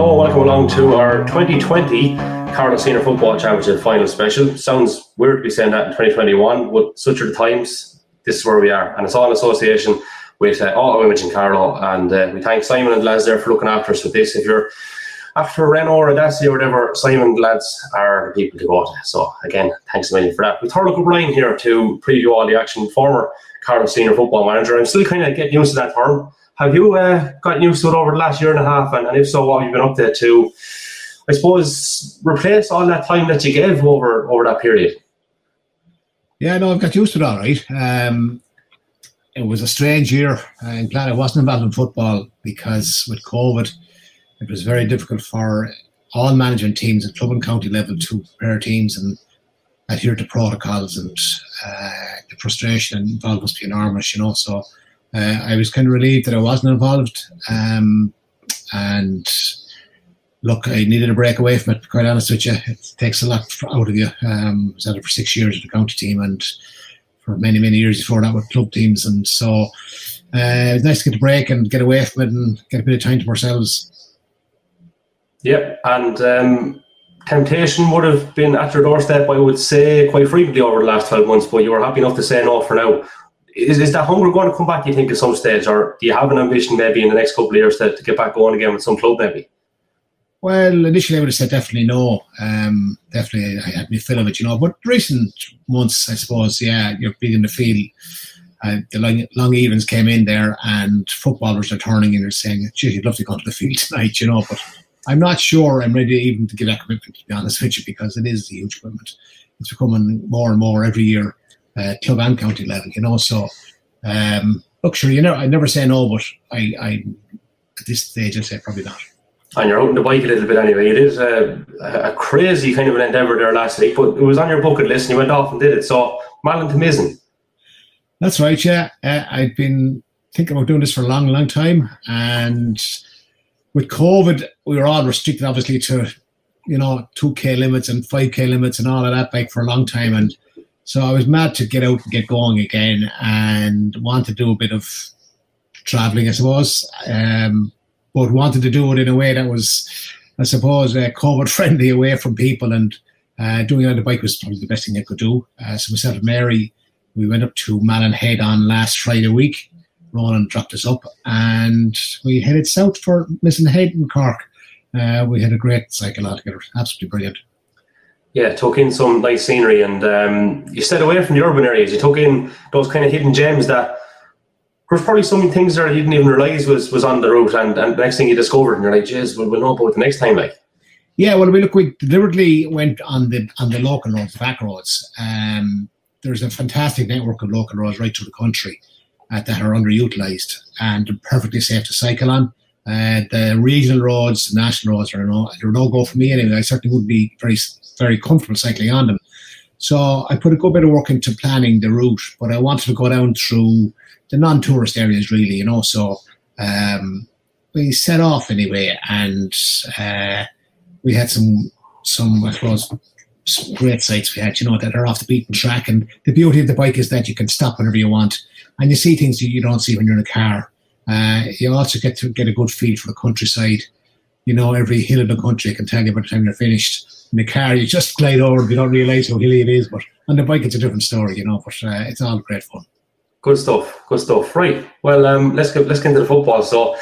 Hello, welcome along to our 2020 Carlow Senior Football Championship final special. Sounds weird to be saying that in 2021, but such are the times. This is where we are, and it's all in association with uh, Auto in Carlow. And uh, we thank Simon and lads there for looking after us with this. If you're after Renault or Dacia or whatever, Simon lads are the people to go to. So again, thanks a million for that. With Turlough O'Brien here to preview all the action. Former Carlow Senior Football Manager. I'm still kind of getting used to that term. Have you uh, gotten used to it over the last year and a half? And, and if so, what have you been up to to, I suppose, replace all that time that you gave over over that period? Yeah, no, I've got used to it all right. Um, it was a strange year. I'm glad I wasn't involved in football because with COVID, it was very difficult for all management teams at club and county level to prepare teams and adhere to protocols and uh, the frustration involved must be enormous, you know. So uh, I was kind of relieved that I wasn't involved. Um, and look, I needed a break away from it. Quite honest with you, it takes a lot out of you. Um, I was at it for six years at the county team, and for many many years before that with club teams, and so uh, it's nice to get a break and get away from it and get a bit of time to ourselves. Yep, and um, temptation would have been at your doorstep, I would say, quite frequently over the last 12 months, but you were happy enough to say no for now is, is that hunger going to come back, do you think, at some stage? Or do you have an ambition maybe in the next couple of years to, to get back going again with some club maybe? Well, initially I would have said definitely no. Um, definitely I had me fill of it, you know. But recent months, I suppose, yeah, you're beginning to feel uh, the long, long evens came in there and footballers are turning and they're saying, gee, you'd love to go to the field tonight, you know. But I'm not sure I'm ready even to give that commitment, to be honest with you, because it is a huge commitment. It's becoming more and more every year uh, club and county level, you know. So, um, look, sure, you know, I never say no, but I, I at this stage, I say probably not. And you're out on the bike a little bit anyway. It is a, a crazy kind of an endeavour there last week, but it was on your bucket list and you went off and did it. So, Malin to Mizen. That's right, yeah. Uh, I've been thinking about doing this for a long, long time. And with COVID, we were all restricted, obviously, to, you know, 2K limits and 5K limits and all of that, like for a long time. And so I was mad to get out and get going again and want to do a bit of traveling, I suppose. Um, but wanted to do it in a way that was, I suppose, uh, COVID friendly away from people. And uh, doing it on the bike was probably the best thing I could do. Uh, so myself and Mary, we went up to Malin Head on last Friday week. Ronan dropped us up and we headed south for Mizen Head in Cork. Uh, we had a great cycle altogether. Absolutely brilliant yeah, took in some nice scenery and um, you stayed away from the urban areas. You took in those kind of hidden gems that there's probably some things there you didn't even realise was was on the route and, and the next thing you discovered and you're like, geez, we'll, we'll know about the next time like. Yeah, well, we look. We deliberately went on the on the local roads, the back roads. Um, there's a fantastic network of local roads right through the country uh, that are underutilised and perfectly safe to cycle on. Uh, the regional roads, national roads are no, they're no go for me anyway. I certainly wouldn't be very very comfortable cycling on them. So I put a good bit of work into planning the route, but I wanted to go down through the non-tourist areas, really, you know. So um, we set off anyway, and uh, we had some some I suppose great sites we had, you know, that are off the beaten track. And the beauty of the bike is that you can stop whenever you want, and you see things you don't see when you're in a car. Uh, you also get to get a good feel for the countryside. You know, every hill in the country, can tell you by the time you're finished in the car, you just glide over. You don't realise how hilly it is, but on the bike, it's a different story, you know. But uh, it's all great fun. Good stuff. Good stuff. Right. Well, um, let's get let's get into the football. So,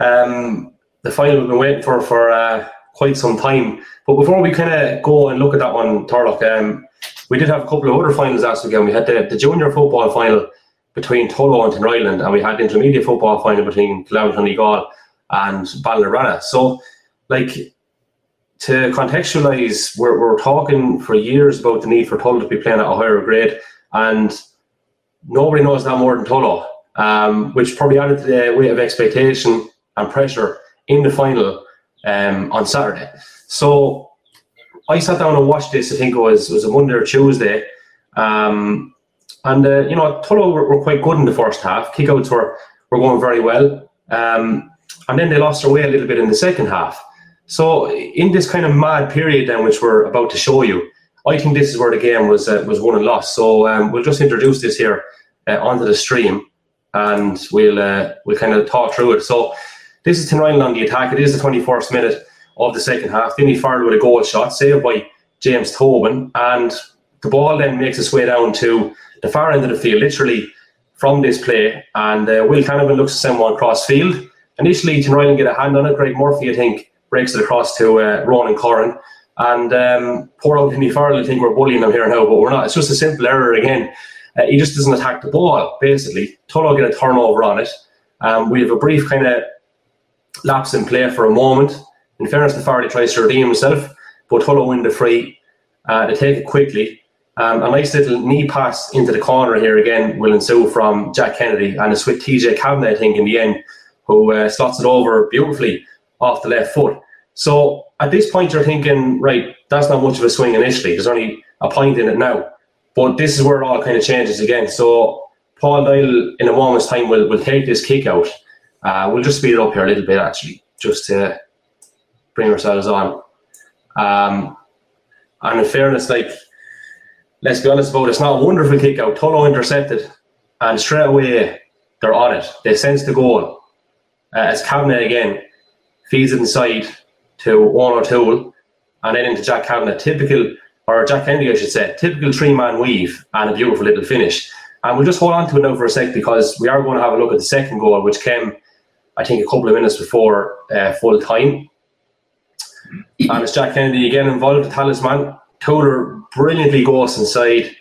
um, the final we've been waiting for for uh, quite some time. But before we kind of go and look at that one, Turlough, um, we did have a couple of other finals last weekend. We had the, the junior football final between Tullow and Tinryland, and we had the intermediate football final between Cloud and Eagle and Ballinabranna. So, like to contextualize, we're, we're talking for years about the need for Tullow to be playing at a higher grade, and nobody knows that more than Tullow, um, which probably added to the weight of expectation and pressure in the final um, on Saturday. So I sat down and watched this. I think it was was a Monday or Tuesday, um, and uh, you know Tullow were, were, quite good in the first half. Kickouts were were going very well, um, and then they lost their way a little bit in the second half. So in this kind of mad period then, which we're about to show you, I think this is where the game was uh, was won and lost. So um, we'll just introduce this here uh, onto the stream, and we'll uh, we'll kind of talk through it. So this is Tinryland on the attack. It is the 21st minute. of the second half. Then he fired with a goal shot, saved by James Tobin, and the ball then makes its way down to the far end of the field, literally from this play. And uh, Will Canavan looks to send one cross field. Initially, Tinryland get a hand on it. Greg Murphy, I think, breaks it across to uh, Ronan Corrin. And um, poor old Timmy Farrell, I think we're bullying him here now, but we're not. It's just a simple error again. Uh, he just doesn't attack the ball, basically. Tullow get a turnover on it. Um, we have a brief kind of lapse in play for a moment. In fairness, the Farley tries to redeem himself, but Tullow win the free. Uh, they take it quickly. Um, a nice little knee pass into the corner here again will ensue from Jack Kennedy, and it's with TJ Kavanagh, I think, in the end, who uh, slots it over beautifully off the left foot. So at this point, you're thinking, right, that's not much of a swing initially. There's only a point in it now. But this is where it all kind of changes again. So Paul Doyle, in a moment's time, will, will take this kick out. Uh, we'll just speed it up here a little bit, actually, just to bring ourselves on. Um, and in fairness, like, let's be honest about it, it's not a wonderful kick out. Tullow intercepted, and straight away, they're on it. They sense the goal. Uh, as Kavanagh again feeds it inside to Owen O'Toole and then into Jack Kavanagh. Typical, or Jack Kennedy, I should say, typical three man weave and a beautiful little finish. And we'll just hold on to it now for a sec because we are going to have a look at the second goal, which came, I think, a couple of minutes before uh, full time. And it's Jack Kennedy again involved, the talisman. Tudor brilliantly goes inside,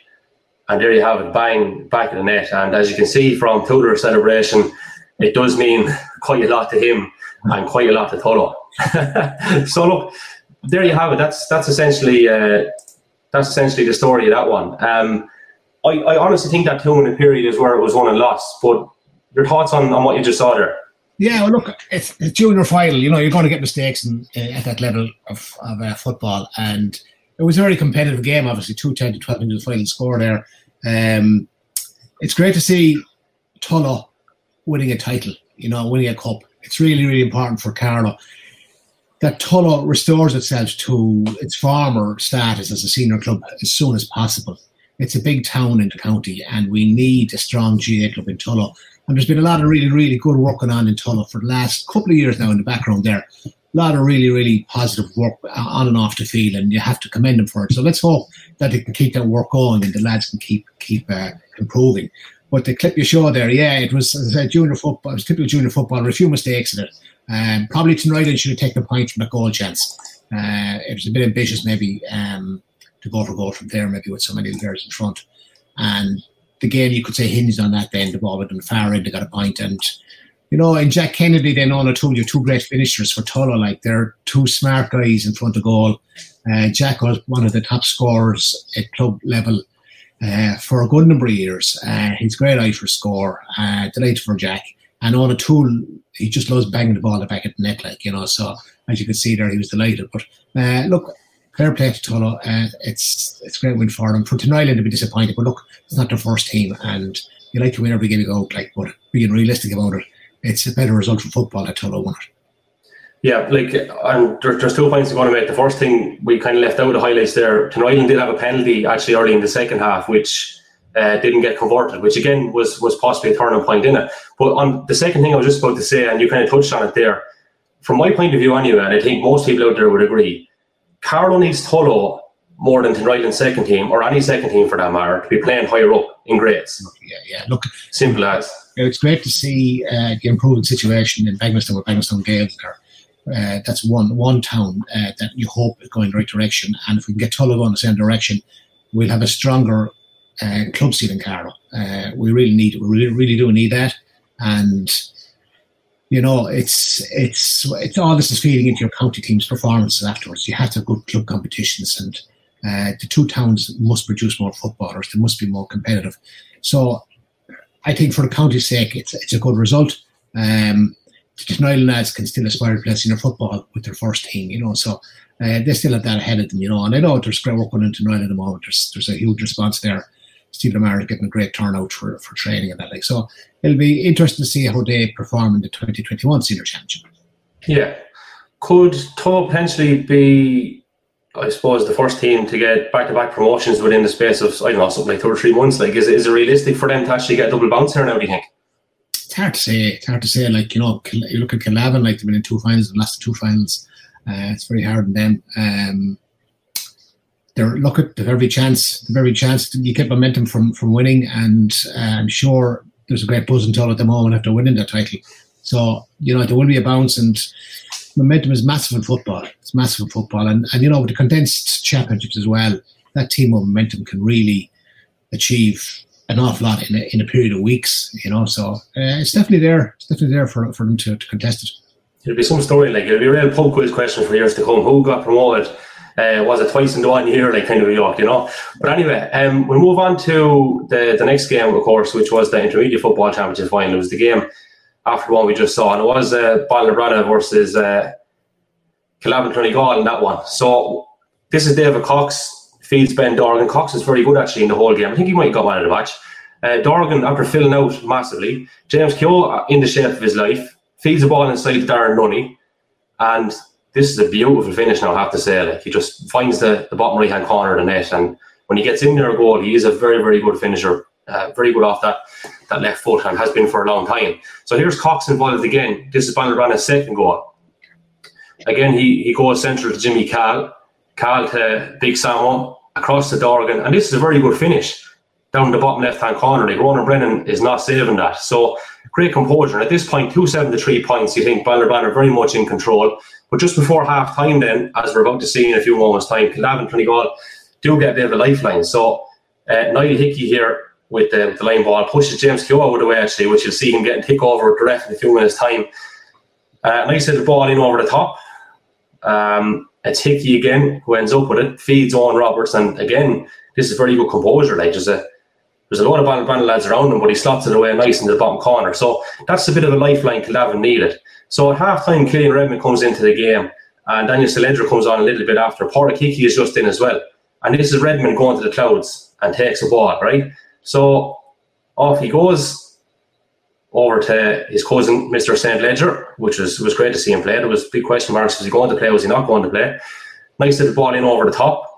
and there you have it, bang, back in the net. And as you can see from Tudor's celebration, it does mean quite a lot to him and quite a lot to Tullow. so look, there you have it. That's that's essentially uh, that's essentially the story of that one. Um, I, I honestly think that two minute period is where it was won and lost. But your thoughts on, on what you just saw there? Yeah, well, look, it's, it's junior final. You know, you're going to get mistakes in, uh, at that level of, of uh, football, and it was a very competitive game. Obviously, two ten to twelve into the final score there. Um, it's great to see Tullow winning a title. You know, winning a cup. It's really, really important for Carlow that Tullow restores itself to its former status as a senior club as soon as possible. It's a big town in the county, and we need a strong GAA club in Tullow. And there's been a lot of really, really good work going on in Tullow for the last couple of years now in the background there. A lot of really, really positive work on and off the field, and you have to commend them for it. So let's hope that they can keep that work going and the lads can keep keep uh, improving. But the clip you showed there, yeah, it was as I said, junior football. It was typical junior football. A few mistakes in it. Um, probably tonight I should have taken a point from the goal chance. Uh, it was a bit ambitious, maybe, um, to go for goal from there, maybe with so many players in front. And the game, you could say, hinged on that then. The ball went on far end, they got a. And, you know, in Jack Kennedy, then I told you, two great finishers for Tullow. Like, they're two smart guys in front of goal. Uh, Jack was one of the top scorers at club level uh, for a good number of years. Uh, he's great eye for score. Uh, delight for Jack. And on a tool, he just loves banging the ball back at the net, like, you know. So, as you can see there, he was delighted. But uh, look, fair play to Tullow. Uh, it's it's a great win for them. For tonight, they'll be disappointed. But look, it's not their first team. And you like to win every game you go, like, but being realistic about it, it's a better result for football that Tullow won it. Yeah, like, and there, there's two points I'm going to make. The first thing we kind of left out of the highlights there. Tinryland did have a penalty actually early in the second half, which uh, didn't get converted, which again was was possibly a turning point in it. But on the second thing I was just about to say, and you kind of touched on it there, from my point of view anyway, and I think most people out there would agree, Carlow needs Tullow more than Tinryland second team or any second team for that matter to be playing higher up in grades. Yeah, yeah. Look, simple as. It's great to see uh, the improving situation in Bagenalstown with Bagenalstown Gales there. Uh, that's one one town uh, that you hope is going the right direction. And if we can get Tullow going the same direction, we'll have a stronger uh, club seat in Carlow. Uh, we really need, we really, really do need that. And you know, it's it's it's all this is feeding into your county team's performances afterwards. You have to have good club competitions, and uh, the two towns must produce more footballers. They must be more competitive. So, I think for the county's sake, it's it's a good result. Um, the Tinryland lads can still aspire to play senior football with their first team, you know. So uh, they still have that ahead of them, you know. And I know there's great work going into Tinryland at the moment. There's there's a huge response there. Stephen Amar is getting a great turnout for, for training and that. Like so, it'll be interesting to see how they perform in the 2021 senior championship. Yeah, could Tullow potentially be, I suppose, the first team to get back-to-back promotions within the space of I don't know something like two or three months? Like, is is it realistic for them to actually get a double bounce here now? Do you think? It's hard to say. It's hard to say. Like you know, you look at Kildavin, like they've been in two finals and lost two finals. Uh, it's very hard on them. Um, they're look at the every chance, the very chance you get momentum from from winning, and uh, I'm sure there's a great buzz and all at the moment after winning that title. So you know there will be a bounce, and momentum is massive in football. It's massive in football, and and you know with the condensed championships as well, that team momentum can really achieve an awful lot in a, in a period of weeks. You know, so uh, it's definitely there. It's definitely there for for them to, to contest it. It'll be some story like it'll be a real pub quiz question for years to come. Who got promoted? Uh, was it twice in the one year, like kind of York, you know? But anyway, um, we'll move on to the, the next game, of course, which was the Intermediate Football Championship final. It was the game after one we just saw, and it was uh, Ballinabranna versus uh, Kildavin Clonegal in that one. So this is David Cox, feeds Ben Dorgan. Cox is very good actually in the whole game. I think he might have got one of the match. Uh, Dorgan, after filling out massively, James Keogh in the shape of his life, feeds the ball inside Darren Nunny, and this is a beautiful finish now, I have to say. Like he just finds the, the bottom right hand corner of the net, and when he gets in there a goal, he is a very, very good finisher. Uh, very good off that, that left foot and has been for a long time. So here's Cox involved again. This is Ballinabranna's second goal. Again, he, he goes central to Jimmy Cal, Cal to Big Samo, across to Dorgan, and this is a very good finish down the bottom left hand corner. Like Ronan Brennan is not saving that. So great composure. And at this point, 273 points, you think Ballinabranna are very much in control. But just before half time, then, as we're about to see in a few moments' time, Kildavin Clonegal do get a bit of a lifeline. So uh, Niall Hickey here with the, the line ball pushes James Keogh out of the way, actually, which you'll see him getting tick over direct in a few minutes' time. Uh, nice little ball in over the top. Um, it's Hickey again who ends up with it, feeds on Roberts, and again, this is very good composure. Like there's a there's a lot of Ballinabranna lads around him, but he slots it away nice in the bottom corner. So that's a bit of a lifeline Kildavin needed. So at half time, Killian Redmond comes into the game, and Daniel St. Ledger comes on a little bit after. Hickey is just in as well. And this is Redmond going to the clouds and takes a ball, right? So off he goes over to his cousin, Mr. St. Ledger, which was was great to see him play. There was big question marks: was he going to play? Was he not going to play? Nice little ball in over the top,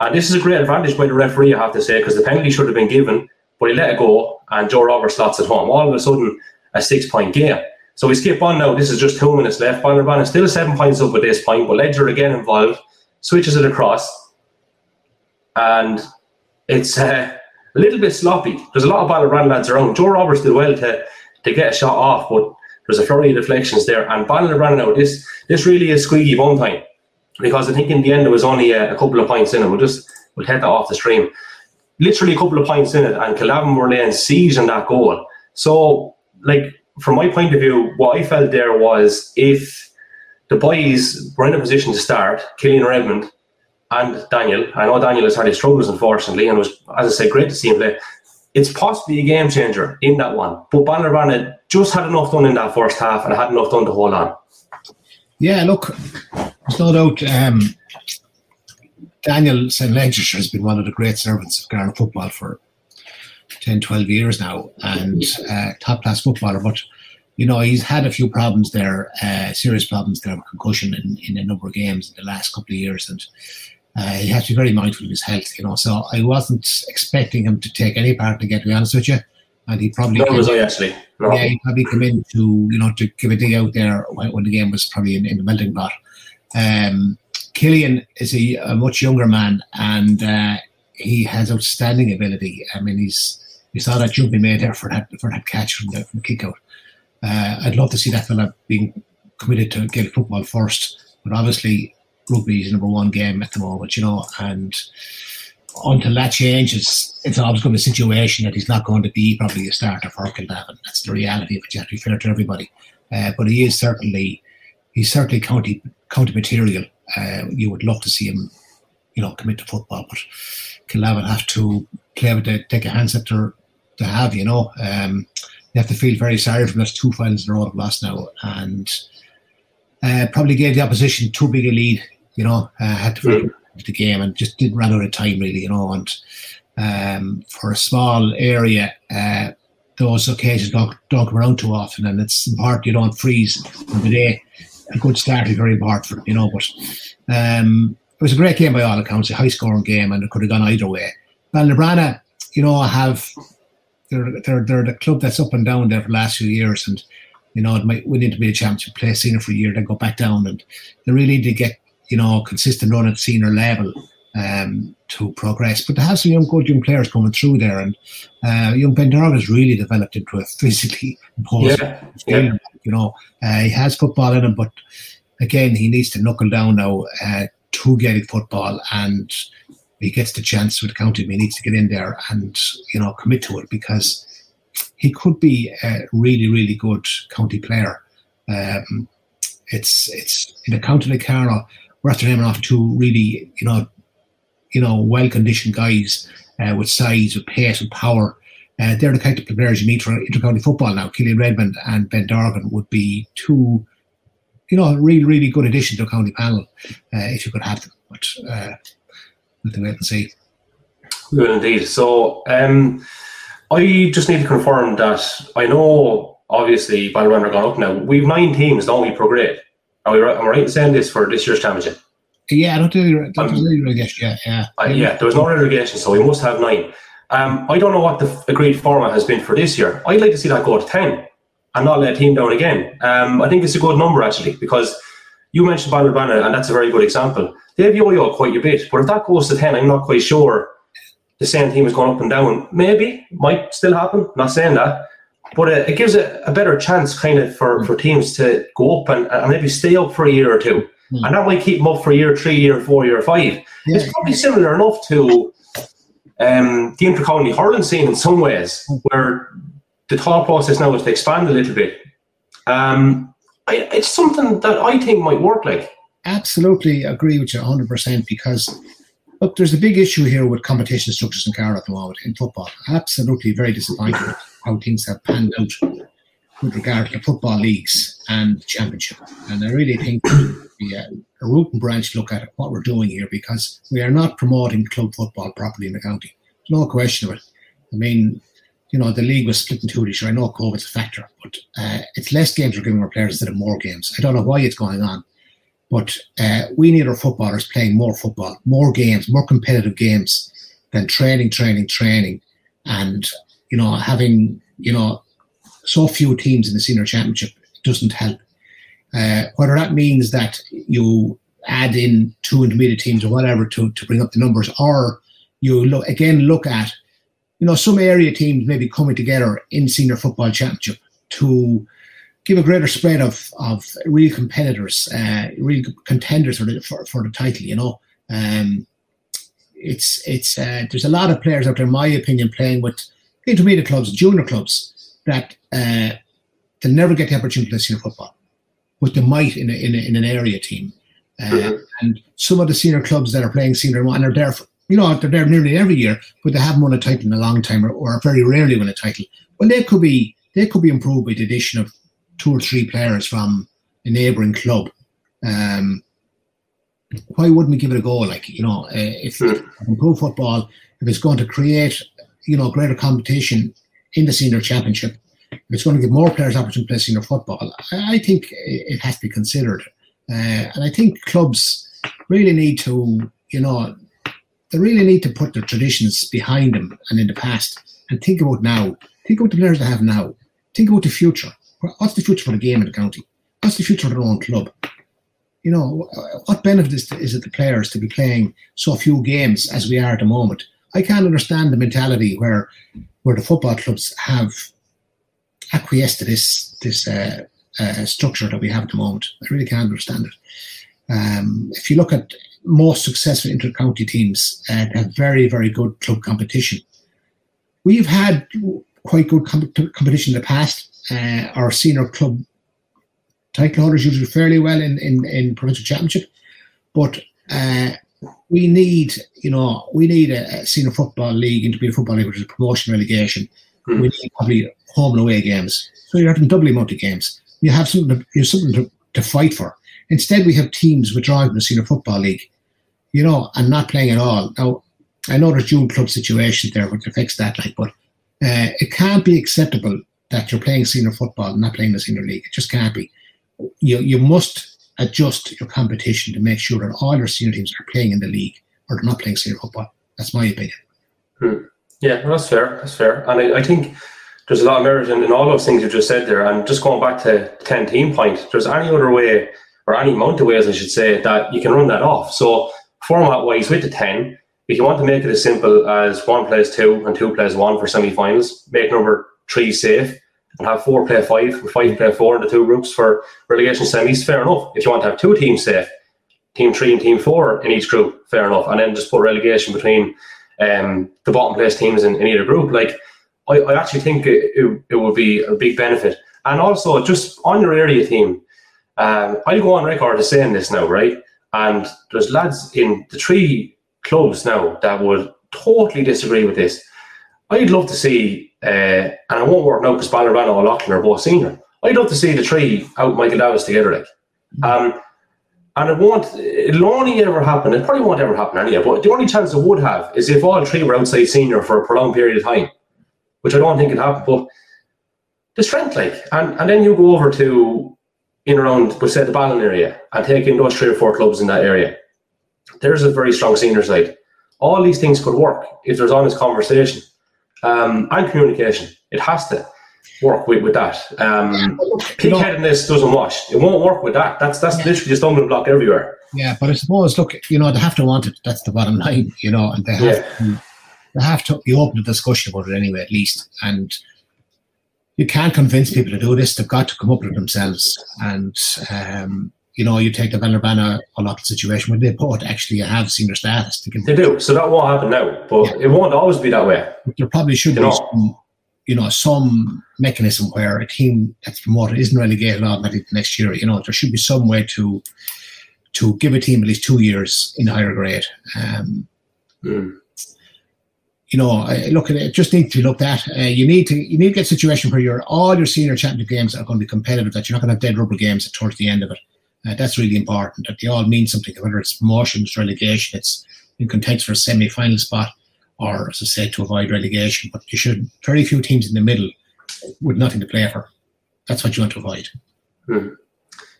and this is a great advantage by the referee, I have to say, because the penalty should have been given, but he let it go, and Joe Roberts slots at home. All of a sudden, a six-point game. So we skip on now. This is just two minutes left. Ballinabranna still seven points up at this point, but Ledger again involved, switches it across, and it's uh, a little bit sloppy. There's a lot of Ballinabranna lads around. Joe Roberts did well to to get a shot off, but there's a flurry of deflections there. And Ballinabranna now, this this really is squeaky bum time because I think in the end it was only a, a couple of points in it. We'll just we'll head that off the stream. Literally a couple of points in it, and Kildavin were laying siege on that goal. So, like from my point of view, what I felt there was if the boys were in a position to start, Killian Redmond and Daniel, I know Daniel has had his struggles unfortunately, and was, as I said, great to see him play. It's possibly a game changer in that one. But Ballinabranna just had enough done in that first half and had enough done to hold on. Yeah, look, there's no doubt um, Daniel St. Ledger has been one of the great servants of Garda football for 10, 12 years now and uh, top class footballer. But, you know, he's had a few problems there, uh, serious problems there concussion in, in a number of games in the last couple of years. And uh, he has to be very mindful of his health, you know. So I wasn't expecting him to take any part To get to be honest with you. And he probably. Nor was I actually. No. Yeah, he probably come in to, you know, to give a dig out there when, when the game was probably in, in the melting pot. Um, Killian is a, a, much younger man and uh, he has outstanding ability. I mean, he's you saw that jump he made there for that for that catch from the, from the kick out. Uh, I'd love to see that fella being committed to Gaelic football first, but obviously rugby is number one game at the moment, you know, and until that changes, it's always going to be a situation that he's not going to be probably a starter for Kildavin. That's the reality of it. You have to be fair to everybody. Uh, but he is certainly, he's certainly county county material. Uh, you would love to see him, you know, commit to football, but Kildavin have to play with the take a handset to, to have, you know. Um, they have to feel very sorry for us two finals in a row of lost now, and uh, probably gave the opposition too big a lead you know, uh, had to mm. the game and just didn't run out of time really, you know. And um, for a small area, uh, those occasions don't, don't come around too often, and it's important you don't freeze on the day. A good start is very important, you know. But um, it was a great game by all accounts, a high scoring game, and it could have gone either way. Ballinabranna, you know, have they're, they're they're the club that's up and down there for the last few years, and You know, it might win into be a championship, play senior for a year, then go back down, and they really need to get you know consistent run at senior level um, to progress. But to have some young good young players coming through there, and uh, young Ben has really developed into a physically imposing Yeah, player. You know, uh, he has football in him, but again, he needs to knuckle down now uh, to Gaelic football, and he gets the chance with County. He needs to get in there and you know commit to it because he could be a really, really good county player. Um, it's it's in a county like Carlow, after off two really, you know, you know, well conditioned guys uh, with size, with pace, and power. Uh, they're the kind of players you need for intercounty football now. Killian Redmond and Ben Dorgan would be two, you know, really, really good additions to a county panel uh, if you could have them. But uh, we'll have to wait and see. We indeed. So um, I just need to confirm that I know obviously Ballyran are gone up now. We've nine teams, don't we, pro grade? Are we right, am I right in saying this for this year's championship? Yeah, I don't think there- there's really relegation. Yeah, yeah. Uh, yeah, there was no relegation, so we must have nine. Um, I don't know what the agreed format has been for this year. I'd like to see that go to 10 and not let a team down again. Um, I think it's a good number, actually, because you mentioned Ballinabranna, and that's a very good example. They've yo yo quite a bit, but if that goes to 10, I'm not quite sure the same team is going up and down. Maybe, might still happen, not saying that. But uh, it gives a, a better chance, kind of, for, for teams to go up and, and maybe stay up for a year or two. Hmm. And that might keep them up for a year three, year four, year five. Yeah. It's probably similar enough to um, the intercounty hurling scene in some ways, where the thought process now is to expand a little bit. Um, I, it's something that I think might work. Like, absolutely agree with you 100% because look there's a big issue here with competition structures in Carlow at the moment in football absolutely very disappointed with how things have panned out with regard to football leagues and the championship. And I really think the uh, a root and branch look at what we're doing here because we are not promoting club football properly in the county. No question of it. I mean you know the league was split in two this year. I know COVID's a factor but uh, it's less games we're giving our players instead of more games. I don't know why it's going on but uh, we need our footballers playing more football, more games, more competitive games than training, training, training, and you know having you know so few teams in the senior championship doesn't help. Uh, whether that means that you add in two intermediate teams or whatever to, to bring up the numbers, or you look again look at you know some area teams maybe coming together in senior football championship to give a greater spread of of real competitors, uh, real contenders for the for, for the title. You know, um, it's it's uh, there's a lot of players out there, in my opinion, playing with intermediate clubs, junior clubs that uh, they'll never get the opportunity to play senior football, but they might in a, in, a, in an area team. Uh, Mhm. And some of the senior clubs that are playing senior one are there for. You know, they're there nearly every year, but they haven't won a title in a long time, or, or very rarely win a title. Well, they could be they could be improved by the addition of two or three players from a neighbouring club. Um, why wouldn't we give it a go? Like you know, uh, if, if improve football, if it's going to create you know greater competition in the senior championship, it's going to give more players opportunity to play senior football, I, think it has to be considered. Uh, and I think clubs really need to, you know, they really need to put their traditions behind them and in the past and think about now. Think about the players they have now. Think about the future. What's the future for the game in the county? What's the future of their own club? You know, what benefit is, is it to players to be playing so few games as we are at the moment? I can't understand the mentality where where the football clubs have acquiesced to this this uh, uh, structure that we have at the moment. I really can't understand it. Um, if you look at most successful inter-county teams, uh, have very very good club competition. We've had quite good com- competition in the past. Uh, our senior club title holders usually fairly well in, in, in provincial championship, but uh, we need, you know, we need a, a senior football league, intermediate football league, which is a promotion relegation. Hmm. We need probably home and away games. So you're having double amount of games. You have something to, you have something to, to fight for. Instead, we have teams withdrawing from the senior football league, you know, and not playing at all. Now, I know there's dual club situations there, which affects that, like, but uh, it can't be acceptable that you're playing senior football and not playing the senior league. It just can't be. You you must adjust your competition to make sure that all your senior teams are playing in the league or they're not playing senior football. That's my opinion. Hmm. Yeah, that's fair. That's fair. And I, I think there's a lot of merit in, in all those things you just said there. And just going back to 10 team point, there's any other way, or any amount of ways, I should say, that you can run that off. So, format wise, with the 10, if you want to make it as simple as one plays two and two plays one for semi finals, make number three safe, and have four play five and five play four in the two groups for relegation semis, fair enough. If you want to have two teams safe, team three and team four in each group, fair enough. And then just put relegation between um, the bottom place teams in, in either group. Like, I, I actually think it, it, it, would be a big benefit. And also, just on your area team, um, I'll go on record as saying this now, right? And there's lads in the three clubs now that would totally disagree with this. I'd love to see, uh, and I won't work now because Ballerina or Loughlin are both senior. I'd love to see the three out Michael Davis together, like. Um, and it won't, it'll only ever happen, it probably won't ever happen anyway, but the only chance it would have is if all three were outside senior for a prolonged period of time which I don't think it happen. But the strength, like, and, and then you go over to in around, we say, the Ballon area and take in those three or four clubs in that area. There's a very strong senior side. All these things could work if there's honest conversation um, and communication. It has to work with, with that. Um, pig-headedness doesn't wash. It won't work with that. That's that's literally just stumbling block everywhere. Yeah, but I suppose, look, you know, they have to want it. That's the bottom line, you know, and they have yeah. to they have to be open to discussion about it anyway, at least. And you can't convince people to do this. They've got to come up with it themselves. And, um, you know, you take the Vallerbana a lot of situation where they both actually have senior status. They, do. So that won't happen now, but yeah. it won't always be that way. There probably should you be know. some, you know, some mechanism where a team that's promoted isn't relegated automatically next year. You know, there should be some way to to give a team at least two years in higher grade. Um, mm you know, look at it. Just need to be looked at. Uh, you need to you need to get a situation where your all your senior championship games are going to be competitive. That you're not going to have dead rubber games towards the end of it. Uh, that's really important. That they all mean something. Whether it's promotion, it's relegation, it's in context for a semi-final spot, or as I said, to avoid relegation. But you should very few teams in the middle with nothing to play for. That's what you want to avoid. Hmm.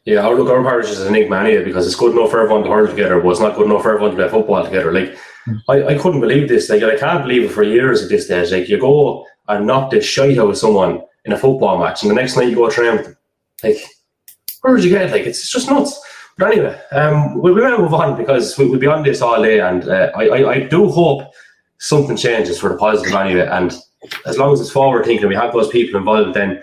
Yeah, our look, our parish is an enigma anyway because it's good enough for everyone to hurl together, but it's not good enough for everyone to play football together. Like I, I couldn't believe this. Like I can't believe it for years at this stage. Like you go and knock the shite out of someone in a football match, and the next night you go train with them. Like, where would you get? Like it's just nuts. But anyway, um, we, we to move on because we, will be on this all day, and uh, I, I, I do hope something changes for the positive anyway. And as long as it's forward thinking, and we have those people involved, then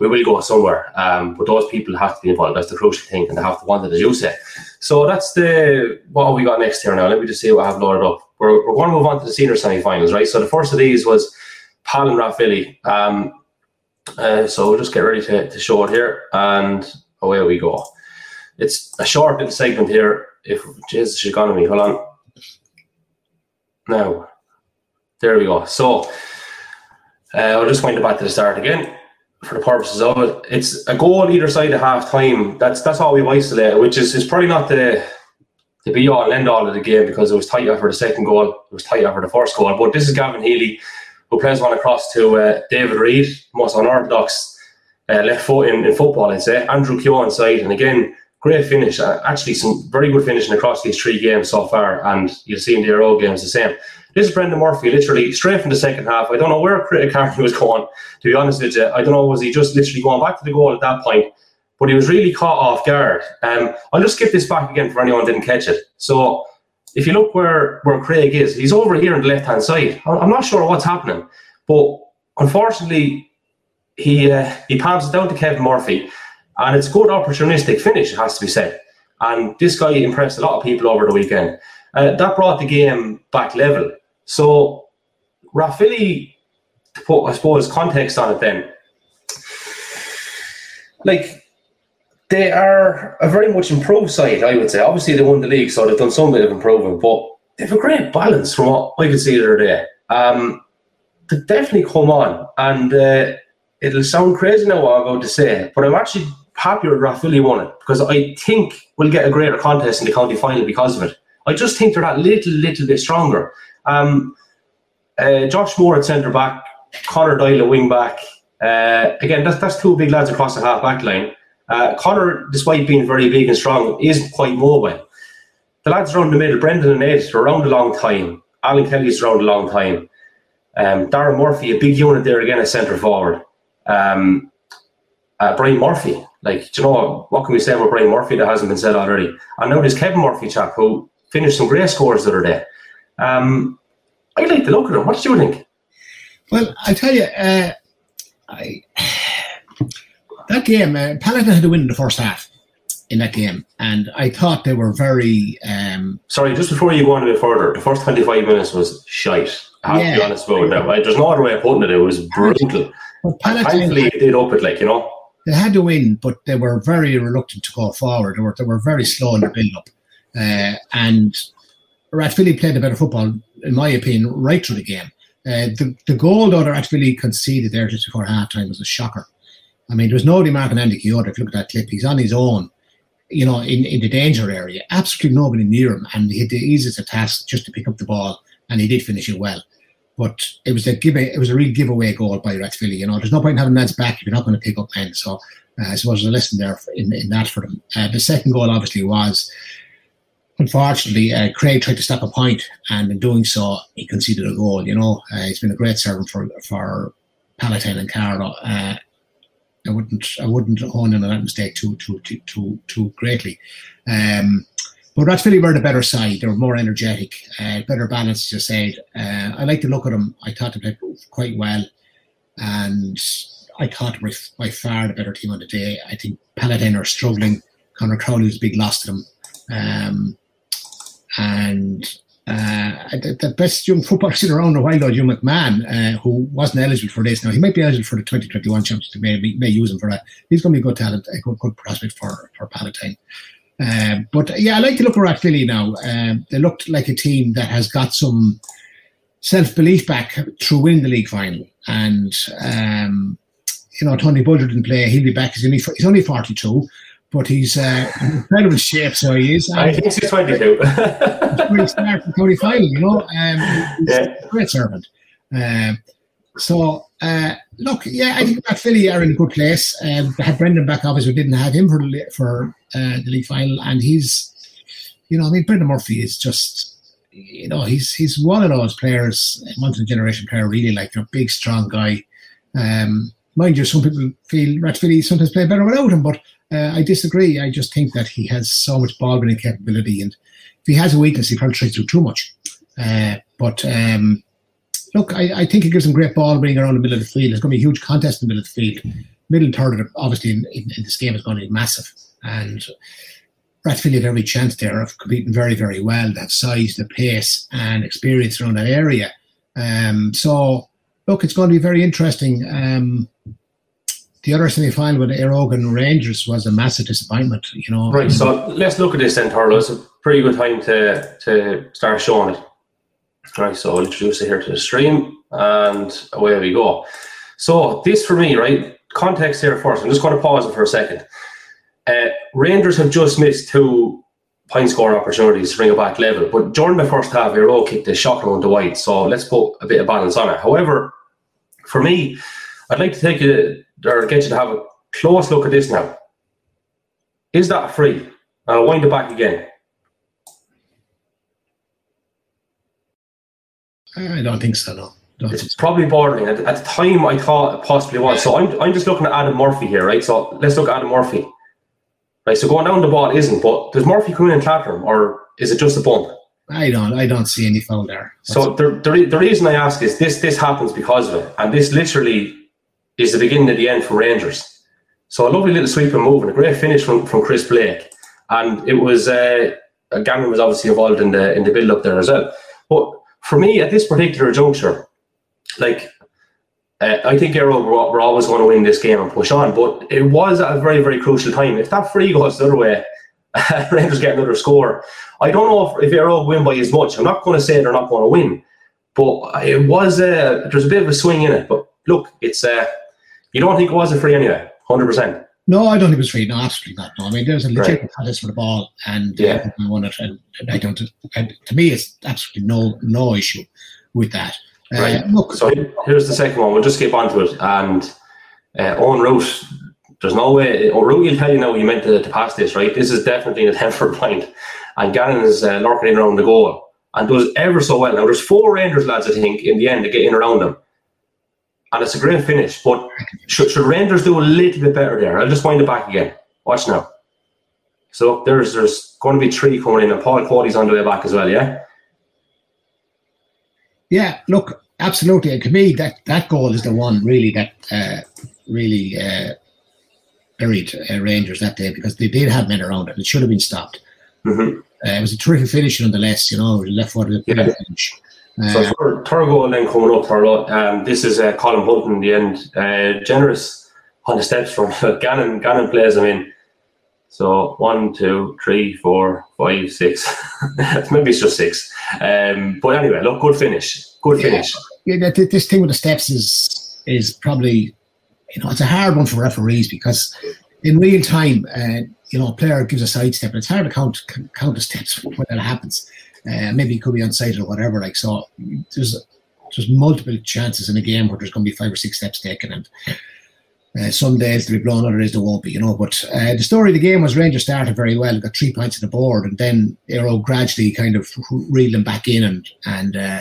we will go somewhere. Um, but those people have to be involved. That's the crucial thing, and they have to want it, as you say. So that's the what we got next here now. Let me just see what I have loaded up. We're, we're going to move on to the senior semi-finals, right? So the first of these was Pal and Rathvilly. Um, uh, so we'll just get ready to, to show it here, and away we go. It's a short little segment here. If Jesus, she's gone on me. Hold on. Now, there we go. So uh, I'll just wind it back to the start again for the purposes of it. It's a goal either side of half time. That's that's all we've isolated, which is, is probably not the the be all and end all of the game because it was tight after the second goal, it was tight after the first goal. But this is Gavin Healy who plays one across to uh, David Reid, most unorthodox uh, left foot in, in football, I'd say. Andrew Keogh side, and again, great finish. Uh, actually, some very good finishing across these three games so far, and you'll see in the Euro games the same. This is Brendan Murphy, literally straight from the second half. I don't know where Critic Carney was going, to be honest with you. I don't know, was he just literally going back to the goal at that point? But he was really caught off guard. Um, I'll just skip this back again for anyone didn't catch it. So if you look where, where Craig is, he's over here on the left hand side. I'm not sure what's happening, but unfortunately, he uh, he palms it down to Kevin Murphy, and it's a good opportunistic finish, it has to be said. And this guy impressed a lot of people over the weekend. Uh, that brought the game back level. So Rathvilly, to put I suppose context on it, then, like they are a very much improved side, I would say. Obviously, they won the league, so they've done some bit of improving, but they've a great balance from what I could see the other day. Um, they definitely come on, and uh, it'll sound crazy now what I'm about to say, but I'm actually happier Rathvilly won it because I think we'll get a greater contest in the county final because of it. I just think they're that little, little bit stronger. Um, uh, Josh Moore at centre back, Connor Doyle at wing back. Uh, again, that's, that's two big lads across the half back line. Uh, Connor, despite being very big and strong, is quite mobile. The lads around the middle, Brendan and Ed, are around a long time. Alan Kelly's around a long time. Um, Darren Murphy, a big unit there again, a centre forward. Um, uh, Brian Murphy, like, do you know what, can we say about Brian Murphy that hasn't been said already? I now there's Kevin Murphy, chap, who finished some great scores the other day. Um, I like the look at him. What do you think? Well, I tell you, uh, I, that game, uh, Palatine had to win in the first half in that game, and I thought they were very. Um, Sorry, just before you go on a bit further, the first 25 minutes was shite. I have yeah, to be honest about it. There's no other way of putting it. It was brutal. But thankfully, it did it, like, you know. They had to win, but they were very reluctant to go forward. They were, they were very slow in the build up. Uh, and Rathvilly played a better football, in my opinion, right through the game. Uh, the, the goal, though, that Rathvilly conceded there just before half time was a shocker. I mean, there was nobody marking Andy Quixote. If you look at that clip, he's on his own, you know, in, in the danger area. Absolutely nobody near him. And he had the easiest task just to pick up the ball, and he did finish it well. But it was a give it was a real giveaway goal by Rathvilly. You know, there's no point in having lads back if you're not going to pick up men. So uh, I suppose there's a lesson there in, in that for them. Uh, the second goal obviously was unfortunately, uh, Craig tried to stop a point, and in doing so, he conceded a goal. You know, uh, he's been a great servant for for Palatine and Carlow. Uh, I wouldn't I wouldn't hone in on that mistake too too too too, too greatly. Um, but Rathvilly were the better side. They were more energetic, uh, better balanced, as I said. Uh, I like to look at them. I thought they played quite well, and I thought by, by far the better team on the day. I think Palatine are struggling. Conor Crowley was a big loss to them. Um, and uh, the, the, best young footballer sitting around a while though, Jim McMahon, uh, who wasn't eligible for this. Now he might be eligible for the 2021 championship. May, may use him for that. He's going to be a good talent, a good, good prospect for for Palatine. Um, but yeah, I like to look at Philly now. Um, they looked like a team that has got some self belief back through winning the league final. And um, you know, Tony Bulger didn't play. He'll be back. He's only he's only 42 but he's uh, in incredible shape, so he is. I think he's 22. he's smart for Tony Final, you know. Um, yeah. great servant. Um, so, uh, look, yeah, I think Rathvilly are in a good place. Um, they had Brendan back, obviously, we didn't have him for for uh, the league final, and he's, you know, I mean, Brendan Murphy is just, you know, he's he's one of those players, once in a generation player, really like a big, strong guy. Um, mind you, some people feel Rathvilly sometimes play better without him, but uh, I disagree. I just think that he has so much ball winning capability, and if he has a weakness, he probably tries to do too much. Uh, but um, look, I, I, think he gives him great ball winning around the middle of the field. There's going to be a huge contest in the middle of the field. Middle third, obviously, in, in, in, this game is going to be massive. And Rathvilly had every chance there of competing very, very well. That size, the pace, and experience around that area. Um, so, look, it's going to be very interesting. Um, the other semi final with Óg Rangers was a massive disappointment, you know. Right, so let's look at this then, Turlough. It's a pretty good time to, to start showing it. Right, so I'll introduce it here to the stream and away we go. So, this for me, right, context here first. I'm just going to pause it for a second. Uh, Rangers have just missed two point scoring opportunities to bring it back level, but during the first half, Óg kicked a shocking on to white. So, let's put a bit of balance on it. However, for me, I'd like to take a or get you to have a close look at this now. Is that free? I'll wind it back again. I don't think so, no. Don't it's so. probably borderline. At, at, the time, I thought it possibly was. So I'm, I'm just looking at Adam Murphy here, right? So let's look at Adam Murphy. Right, so going down the ball isn't, but does Murphy come in and clatter him, or is it just a bump? I don't, I don't see any foul there. so the, the, the reason I ask is this: this happens because of it, and this literally is the beginning of the end for Rangers. So a lovely little sweep and move and a great finish from, from Chris Blake. And it was uh, Gannon was obviously involved in the in the build up there as well. But for me at this particular juncture, like uh, I think Arrow were, were always going to win this game and push on. But it was at a very very crucial time. If that free goes the other way, Rangers get another score. I don't know if, if Arrow win by as much. I'm not going to say they're not going to win, but it was uh, there's a bit of a swing in it. But look, it's uh, you don't think it was a free anyway? Hundred percent. No, I don't think it was free. No, absolutely not. No, I mean there's a legit right. contest for the ball, and uh, yeah, I won it. And I don't. And to me, it's absolutely no no issue with that. Uh, right. Look, so here's the second one. We'll just skip on to it. And uh, Owen Root, there's no way. Owen you'll tell you now he meant to, to pass this, right? This is definitely an attempt for a point. And Gannon is uh, lurking in around the goal. and does ever so well. Now, there's four Rangers lads, I think, in the end to get in around them. And it's a great finish. But should, should Rangers do a little bit better there? I'll just wind it back again. Watch now. So there's there's going to be three coming in, and Paul Coady's on the way back as well, yeah? Yeah, look, absolutely. And to me, that, that goal is the one really that uh, really uh, buried uh, Rangers that day because they did have men around it. It should have been stopped. Mm-hmm. Uh, it was a terrific finish nonetheless, you know, left footed yeah. finish. so uh, third, third goal then coming up, Turlough. Um, this is uh, Colin Hulton in the end. Uh, generous on the steps from Gannon. Gannon plays him in. So one, two, three, four, five, six. Maybe it's just six. Um, but anyway, look, good finish. Good finish. Yeah, yeah this thing with the steps is is probably you know it's a hard one for referees because in real time, uh, you know, a player gives a sidestep, and it's hard to count count the steps when that happens. Uh, maybe it could be unsighted or whatever. Like so, there's there's multiple chances in a game where there's going to be five or six steps taken, and uh, some days they'll be blown, other days there won't be, you know. But uh, the story of the game was Rangers started very well, got three points on the board, and then Éire gradually kind of reeled them back in and and uh,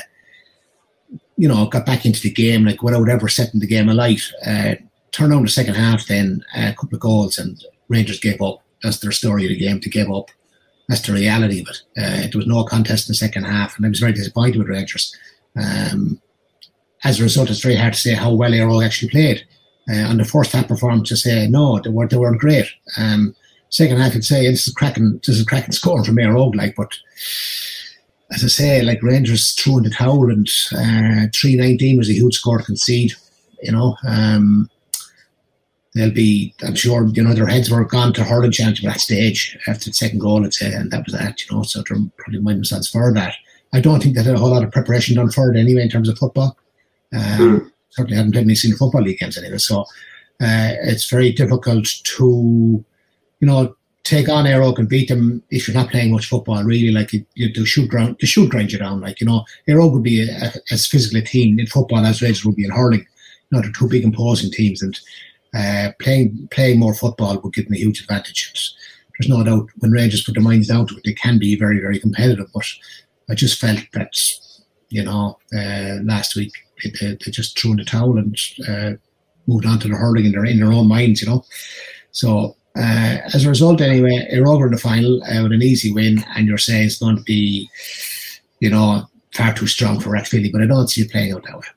you know got back into the game like without ever setting the game alight. Uh, turned on the second half, then uh, a couple of goals, and Rangers gave up. That's their story of the game to give up. That's the reality of it. Uh, there was no contest in the second half, and I was very disappointed with Rangers. Um, as a result, it's very hard to say how well Éire actually played. Uh, on the first half performance, to say no, they weren't they weren't great. Um, second half, I'd say this is cracking this is cracking scoring from Mayor like, but as I say, like Rangers threw in the towel, and uh, three nineteen was a huge score to concede. You know, um, they'll be, I'm sure, you know, their heads were gone to hurling championship at that stage after the second goal, I'd say, and that was that, you know, so they're probably mind themselves for that. I don't think they had a whole lot of preparation done for it anyway in terms of football. Um, mm. Certainly haven't played any senior football league games anyway, so uh, it's very difficult to, you know, take on Air and beat them if you're not playing much football. Really, like you, you they should ground, they should grind you down. Like you know, Air would be a, a, as physical a team in football as Rangers would be in hurling. You know, they're two big imposing teams, and uh, playing playing more football would give them a huge advantage. There's no doubt when Rangers put their minds down to it, they can be very very competitive. But I just felt that you know uh, last week they, they, just threw in the towel and uh, moved on to the hurling in their in their own minds. You know, so. Uh, as a result, anyway, you're over in the final uh, with an easy win, and you're saying it's going to be, you know, far too strong for Rathvilly, but I don't see it playing out that way.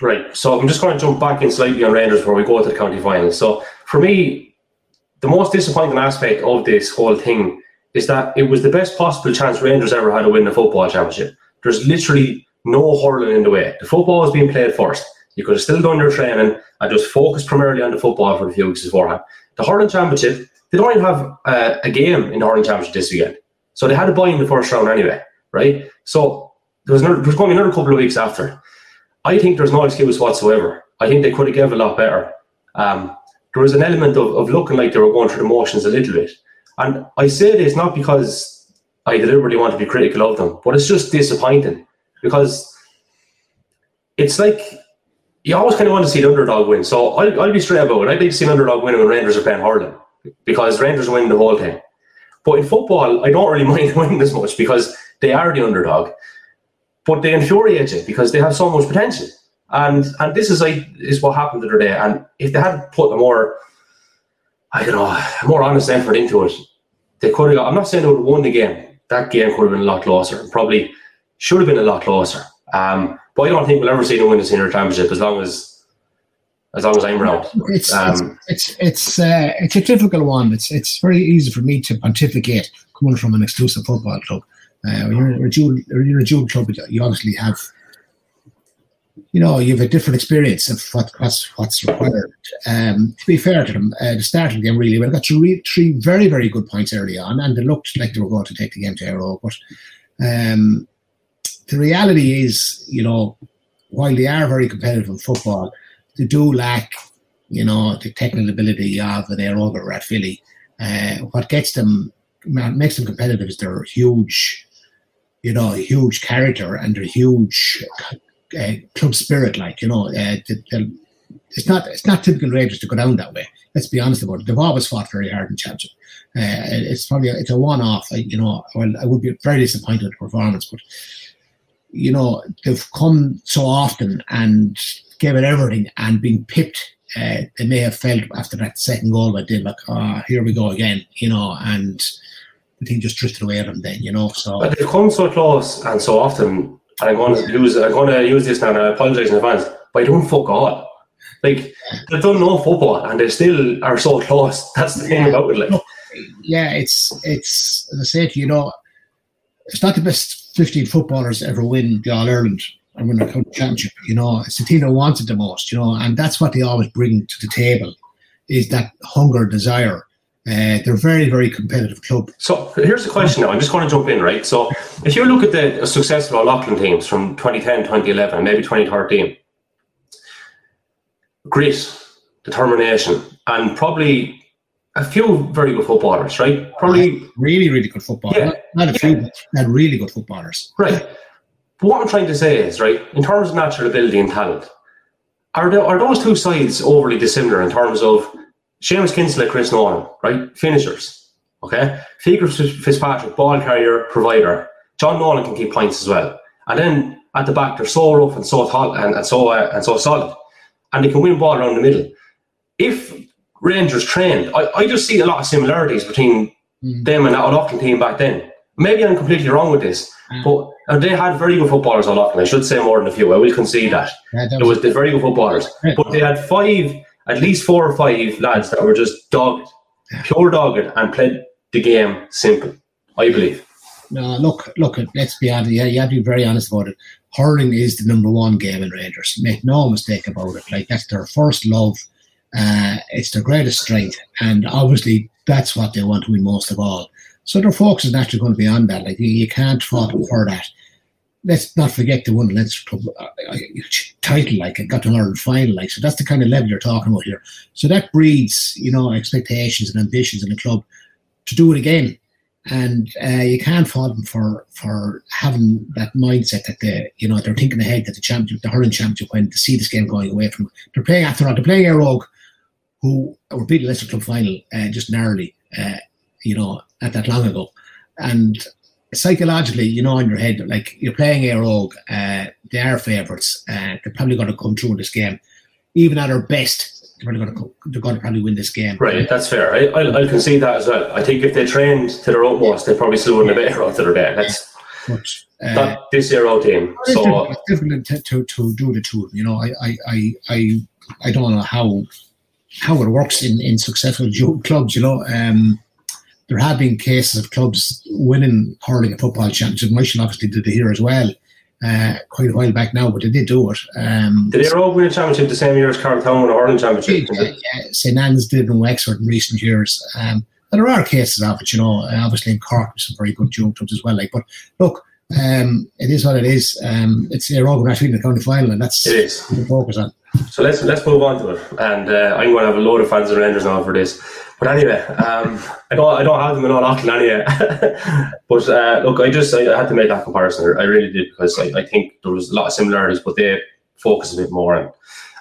Right. So I'm just going to jump back in slightly on Rangers before we go to the county final. So for me, the most disappointing aspect of this whole thing is that it was the best possible chance Rangers ever had to win the football championship. There's literally no hurling in the way. The football was being played first. You could have still done your training and just focused primarily on the football for a few weeks beforehand. The hurling championship, they don't even have uh, a game in the hurling championship this weekend. So they had to buy in the first round anyway, right? So there was, another, there was going to be another couple of weeks after. I think there's no excuse whatsoever. I think they could have given a lot better. Um, there was an element of, of looking like they were going through the motions a little bit. And I say this not because I deliberately want to be critical of them, but it's just disappointing because it's like you always kind of want to see the underdog win. So I'll, I'll be straight about it. I'd like to see an underdog win when Rangers are playing hurling because Rangers win the whole thing. But in football, I don't really mind winning as much because they are the underdog but they infuriate you because they have so much potential. And and this is like is what happened the other day. And if they had put a more, I don't know, more honest effort into it, they could have. Got, I'm not saying they would have won the game. That game could have been a lot closer. Probably should have been a lot closer. Um, but I don't think we'll ever see them win the senior championship as long as as long as I'm around. It's um, it's it's it's, uh, it's a difficult one. It's it's very easy for me to pontificate coming from an exclusive football club. Uh, when you're, a dual, you're a dual club, you obviously have, you know, you have a different experience of what, what's what's required. Um, to be fair to them, uh, the start of the game really well. Got three, three very very good points early on, and they looked like they were going to take the game to Éire. But um, the reality is, you know, while they are very competitive in football, they do lack, you know, the technical ability of an Éire or Rathvilly. Uh, what gets them makes them competitive is their huge you know, huge character and their huge uh, club spirit. Like you know, uh, it's not it's not typical Rangers to go down that way. Let's be honest about it. They've always fought very hard in championship. Uh, it's probably a, it's a one off. You know, well, I would be very disappointed with the performance, but you know, they've come so often and given everything and been pipped. Uh, they may have felt after that second goal that did like, oh, here we go again, you know, and the thing just drifted away at them then, you know. So but they've come so close and so often. And I'm going to use I'm going to use this now, and I apologise in advance. But I don't fuck all. Like they've done no football, and they still are so close. That's the thing about it. Like, yeah, it's it's as I said, you know, it's not the best 15 footballers ever win the All Ireland and win a county championship. You know, it's the team that wants it the most. You know, and that's what they always bring to the table is that hunger, desire. Uh, they're very, very competitive club. So here's the question now. I'm just going to jump in, right? So if you look at the successful Leighlin teams from 2010, 2011, maybe 2013, grit, determination, and probably a few very good footballers, right? Probably really, really good footballers. Yeah. Not, not a few, yeah. but really good footballers. Right. But what I'm trying to say is, right, in terms of natural ability and talent, are, there, are those two sides overly dissimilar in terms of Seamus Kinsella, Chris Nolan, right? Finishers, okay? Fiachra Fitzpatrick, ball carrier, provider. John Nolan can keep points as well. And then at the back, they're so rough and so tall and, and so uh, and so solid, and they can win ball around the middle. If Rangers trained. I, I just see a lot of similarities between mm. them and that Old Leighlin team back then. Maybe I'm completely wrong with this, mm. but and they had very good footballers O'Loughlin. I should say more than a few. I will concede that. Yeah, that was, it was the very good footballers, but they had five, at least four or five lads that were just dogged, yeah. pure dogged, and played the game simple. I believe. No, look, look. Let's be honest. Yeah, you have to be very honest about it. Hurling is the number one game in Rangers. Make no mistake about it. Like that's their first love uh, it's their greatest strength, and obviously that's what they want to win most of all. So their focus is naturally going to be on that. Like you, you can't fault them for that. Let's not forget the one Leinster Club uh, uh title, like it got to Ireland final, like so. That's the kind of level you're talking about here. So that breeds, you know, expectations and ambitions in the club to do it again. And uh, you can't fault them for for having that mindset that they, you know, they're thinking ahead that the championship, the hurling championship, when to see this game going away from. They're playing after all. They're playing Éire Óg who were beating Leinster Club final uh, just narrowly, uh, you know, not that long ago. And psychologically, you know, in your head, like you're playing Éire Óg, uh, they are favourites. Uh, they're probably going to come through in this game. Even at their best, they're going to they're going to probably win this game. Right, that's fair. I, I, I concede that as well. I think if they trained to their utmost, they probably still wouldn't have better out to their best. That's but, uh, not this Euro team. So it's difficult to, to, to do the two. You know, I, I, I, I, I don't know how how it works in, in successful clubs. You know, um, there have been cases of clubs winning hurling a football championship. Michael obviously did it here as well. Uh, quite a while back now, but they did do it. Um, did they all win a championship the same year as Carltown won a hurling championship? Yeah, yeah, St Anne's did in Wexford in recent years. Um, and there are cases of it, you know. Obviously in Cork, there's some very good junior clubs as well. Like, but look, um, it is what it is. Um, it's Éire Óg actually in the county final, and that's it is. the focus on. So let's let's move on to it, and uh, I'm going to have a load of fans and Rangers now for this. But anyway, um, I don't I don't have them in Old Leighlin anyway. but uh, look, I just I had to make that comparison. I really did because I, I think there was a lot of similarities, but they focus a bit more on.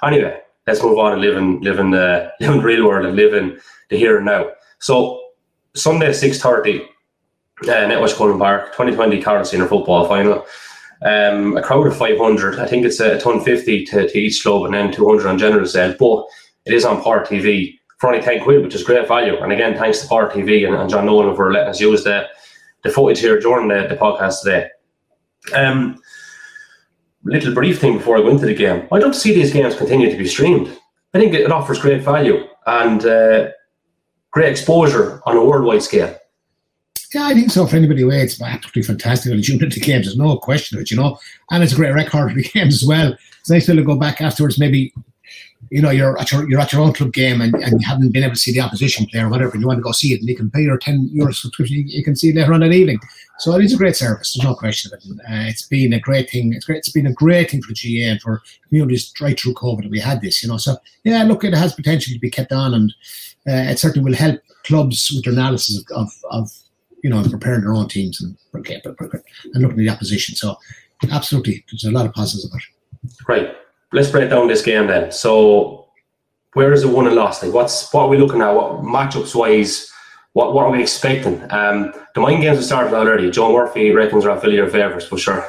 Anyway, let's move on and live in live in the live in the real world and live in the here and now. So Sunday six thirty, uh, NetWatch Cullen Park, twenty twenty Carlow Senior Football Final. Um, a crowd of 500. I think it's a ton 50 to, to each club and then 200 on general sale. But it is on Par TV for only 10 quid, which is great value. And again, thanks to Par TV and, and John Nolan for letting us use the, the footage here during the, the podcast today. Um, little brief thing before I go into the game. I'd love to see these games continue to be streamed. I think it offers great value and uh, great exposure on a worldwide scale. Yeah, I think so. For anybody away, it's absolutely fantastic. And tuned into games, there's no question of it, you know. And it's a great record for the games as well. It's nice to go back afterwards. Maybe, you know, you're at your you're at your own club game and, and you haven't been able to see the opposition player or whatever. And you want to go see it, and you can pay your ten euro subscription. You, can see it later on that evening. So it is a great service. There's no question of it. Uh, it's been a great thing. It's great. It's been a great thing for GA and for communities right through COVID that we had this. You know, so yeah, look, it has potential to be kept on, and uh, it certainly will help clubs with their analysis of, of, of you know, preparing their own teams and and looking at the opposition. So, absolutely, there's a lot of positives about it. Right. Let's break down this game then. So, where is the won and lost? Like, what's what are we looking at? What matchups wise? What what are we expecting? Um, the mind games have started already. Joe Murphy reckons Rathvilliers favourites, for sure.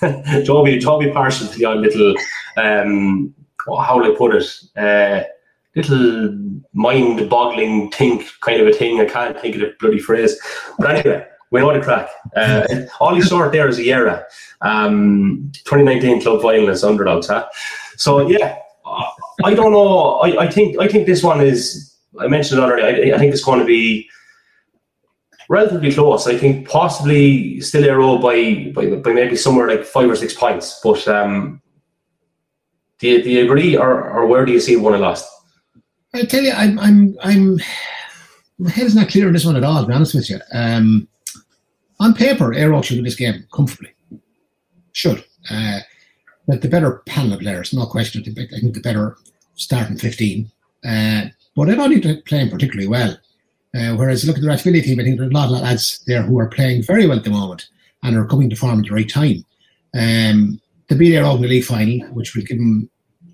Joby, Joby partial to little, um, how will I put it? Uh, little mind-boggling think kind of a thing. I can't think of the bloody phrase. But anyway, we know the crack. Uh, all you saw there is a Yera, um, 2019 club finalists, underdogs. Huh? So yeah, I don't know. I, I think I think this one is. I mentioned it already. I, I think it's going to be relatively close. I think possibly still Éire by, by by maybe somewhere like five or six points. But um, do you, do you agree, or, or where do you see one lost? I tell you, I'm I'm I'm my head is not clear on this one at all. To be honest with you, um, on paper, Arrow should win this game comfortably. Should. Uh, but the better panel of players, no question. I think the better starting 15. Uh, but I don't think they're playing particularly well. Uh, whereas look at the Rathvilly team, I think there are a lot of lads there who are playing very well at the moment and are coming to form at the right time. Um, to be there in the league final, which will give them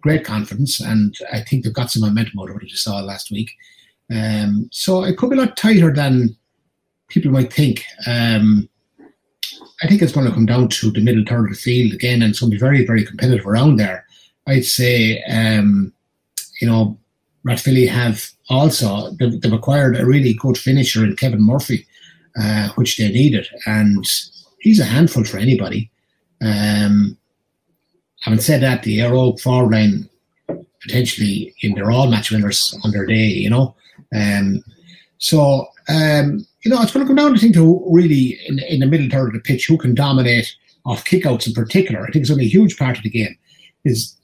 great confidence, and I think they've got some momentum out of you saw last week. Um, so it could be a lot tighter than people might think. Um, I think it's going to come down to the middle third of the field again, and it's going to be very, very competitive around there. I'd say, um, you know, Rathvilly have also they've, they've, acquired a really good finisher in Kevin Murphy, uh, which they needed, and he's a handful for anybody. Um, having said that, the Éire forward line potentially in their all match winners on their day, you know. Um, so um, you know, it's going to come down, I think, to really in, in the middle third of the pitch who can dominate off kickouts in particular. I think it's only a huge part of the game is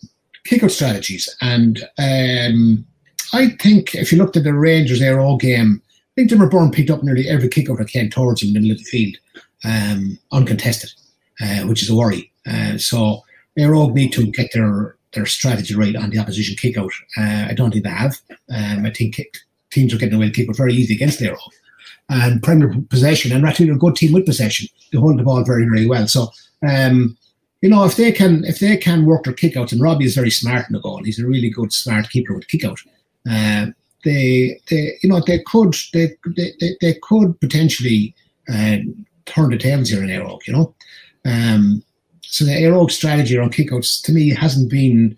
kickout strategies. And um, I think if you looked at the Rangers Éire game, I think Jimmer picked up nearly every kickout that came towards him in the middle of the field, um, uncontested, uh, which is a worry. Uh, so Éire need to get their their strategy right on the opposition kickout. Uh, I don't think they have. Um, I think teams are getting away with kickout very easy against Éire and primary possession. And actually, a good team with possession. They hold the ball very, very well. So, um, you know, if they can, if they can work their kick kickouts, and Robbie is very smart in the goal. He's a really good, smart keeper with kickout. Uh, they, they, you know, they could, they, they, they, they could potentially uh, turn the tables here in Éire. You know, um, so the Éire strategy around kickouts to me hasn't been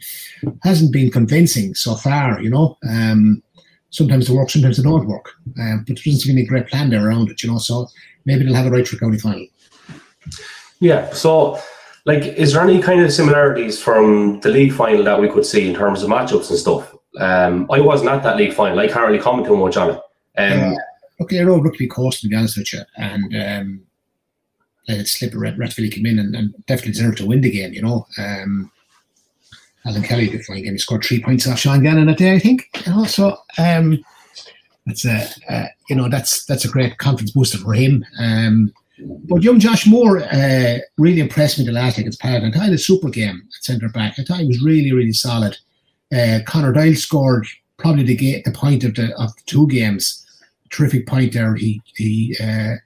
hasn't been convincing so far. You know. Um, sometimes they work, sometimes they don't work. Um, but there doesn't seem to be a great plan there around it, you know. So maybe they'll have a right for county final. Yeah. So, like, is there any kind of similarities from the league final that we could see in terms of matchups and stuff? Um, I wasn't at that league final. I can't really comment too much on it. Um, yeah. Rode rugby course to be honest with you, and um, let it slip. Red Rathvilly came in and, and, definitely deserved to win the game. You know, um, Alan Kelly did fine game. He scored three points off Sean Gannon that day, I think. You know, so um, that's a uh, you know that's that's a great confidence booster for him. Um, but young Josh Moore uh, really impressed me the last against Palatine. I had a super game at centre back. I thought he was really really solid. Uh, Connor Doyle scored probably the, ga- the point of the of the two games. Terrific point there. He he uh,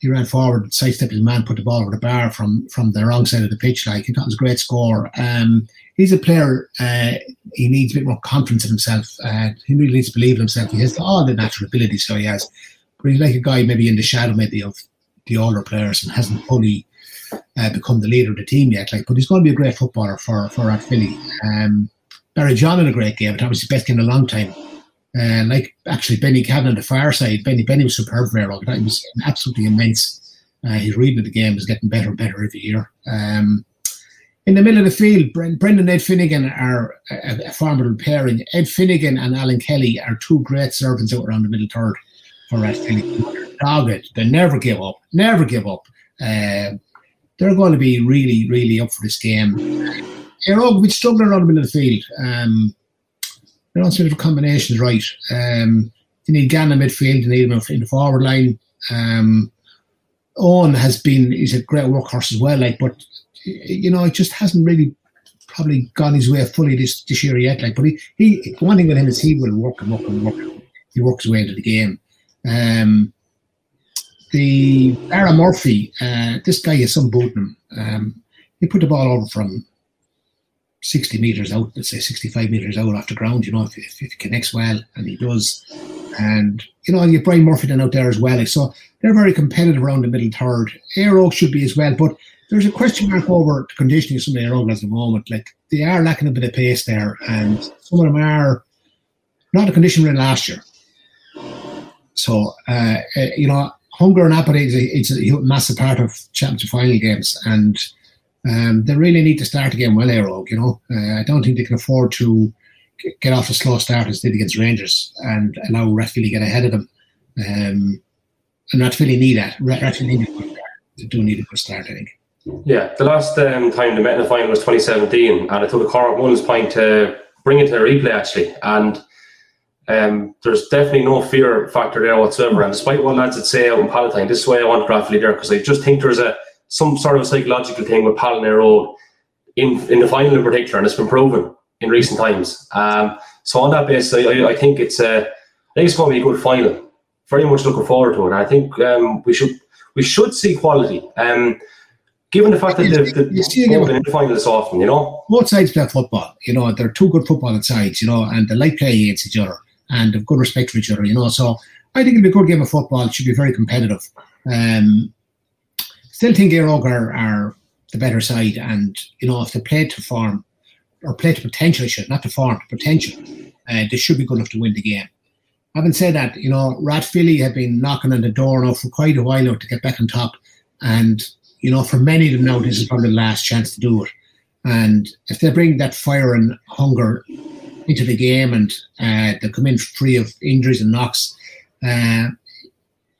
he ran forward, sidestepped his man, put the ball over the bar from from the wrong side of the pitch. Like it was a great score. Um, he's a player. Uh, he needs a bit more confidence in himself. Uh, he really needs to believe in himself. He has all the natural abilities, so he has. But he's like a guy maybe in the shadow, maybe of the older players, and hasn't fully uh, become the leader of the team yet. Like, but he's going to be a great footballer for for Rathvilly. Um, Barry John in a great game. That was his best game in a long time. Uh, like actually Benny Cavan on the far side, Benny Benny was superb there. He was absolutely immense. Uh, his reading of the game is getting better and better every year. Um, in the middle of the field, Brendan and Ed Finnegan are a, a formidable pairing. Ed Finnegan and Alan Kelly are two great servants out around the middle third for Rathvilly. Dogged. They never give up. Never give up. Uh, they're going to be really, really up for this game. All be struggling around the middle of the field. Um, they don't seem to combinations right. Um, you need Gannon midfield, you need him in the forward line. Um, Owen has been, he's a great workhorse as well, like, but you know, it just hasn't really probably gone his way fully this, this year yet. Like, but he, he one thing with him is he will work and work and work. He works his way into the game. Um, the Aaron Murphy, uh, this guy is some booting Um, he put the ball over from 60 metres out, let's say 65 metres out off the ground, you know, if, if, if he connects well, and he does. And, you know, you have Brian Murphy then out there as well. So they're very competitive around the middle third. Éire should be as well, but there's a question mark over the conditioning of some of their own at the moment. Like they are lacking a bit of pace there, and some of them are not the condition in last year. So uh, uh, you know, hunger and appetite is a, it's a massive part of championship final games, and um, they really need to start again well, Éire. You know, uh, I don't think they can afford to get off a slow start as they did against Rangers and allow Rathvilly to get ahead of them. Um, and Rathvilly need that. Rathvilly need a good start. They do need a good start, I think. Yeah, the last um, time they met in the final was 2017, and it took a Cork One's point to bring it to a replay actually, and um, there's definitely no fear factor there whatsoever. And despite what lads would say out in Palatine, this is why I want Rathvilly there because I just think there's a some sort of psychological thing with Palatine Road in in the final in particular, and it's been proven in recent times. Um, so on that basis, I, I, think it's a, I think it's going to be a good final. Very much looking forward to it. And I think um, we should we should see quality. Um, given the fact that they've, see been in the final this often, you know. Both sides play football. You know, they're two good footballing sides, you know, and they like playing against each other and have good respect for each other, you know. So I think it'll be a good game of football. It should be very competitive. Um, still think Éire Óg are, are the better side, and you know, if they play to form or play to potential, should not to form to potential, uh, they should be good enough to win the game. Having said that, you know, Rathvilly have been knocking on the door now for quite a while now to get back on top, and you know, for many of them now, this is probably the last chance to do it. And if they bring that fire and hunger into the game and uh, they come in free of injuries and knocks, uh,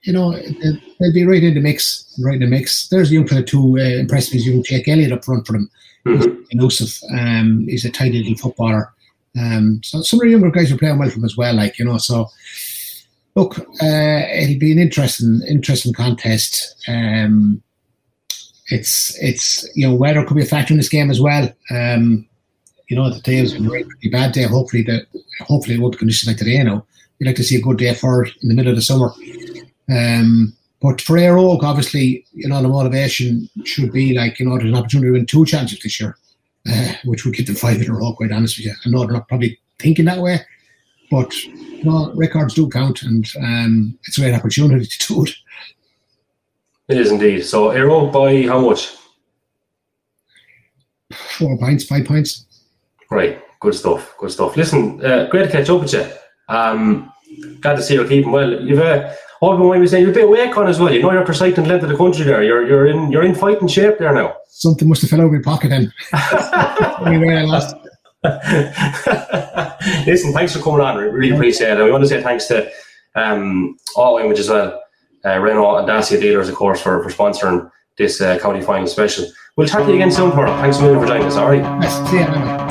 you know, they'll be right in the mix, right in the mix. There's a young player too, uh, impressed me, young Jake Elliott up front for them. Mm-hmm. Elusive. Um, he's a tidy little footballer. Um, so some of the younger guys are playing well for him as well, like, you know, so look, uh, it'll be an interesting, interesting contest. Um, it's it's you know weather could be a factor in this game as well. Um, you know the day been a pretty bad day. Hopefully the hopefully it won't be conditions like today. You know we'd like to see a good day for in the middle of the summer. Um, but for Éire Óg, obviously, you know, the motivation should be like, you know, there's an opportunity to win two championships this year, uh, which would give them five in a row, quite honest with you. I know they're not probably thinking that way, but, you know, records do count and um, it's a great opportunity to do it. It is indeed. So Óg by how much? Four points, five points. Right, good stuff. Good stuff. Listen, uh, great to catch up with you. Um, glad to see you're keeping well. You've uh, all been why saying you're a bit awake on as well. You know you're cycling length of the country there. You're you're in you're in fighting shape there now. Something must have fell out of my pocket then. anyway, I lost. Listen, thanks for coming on. We really appreciate it. We want to say thanks to um, all Image as well uh, Renault and Dacia dealers, of course, for, for sponsoring this uh, county final special. We'll talk to you again soon, Paul. Thanks a million for joining us. All right. Nice. See you.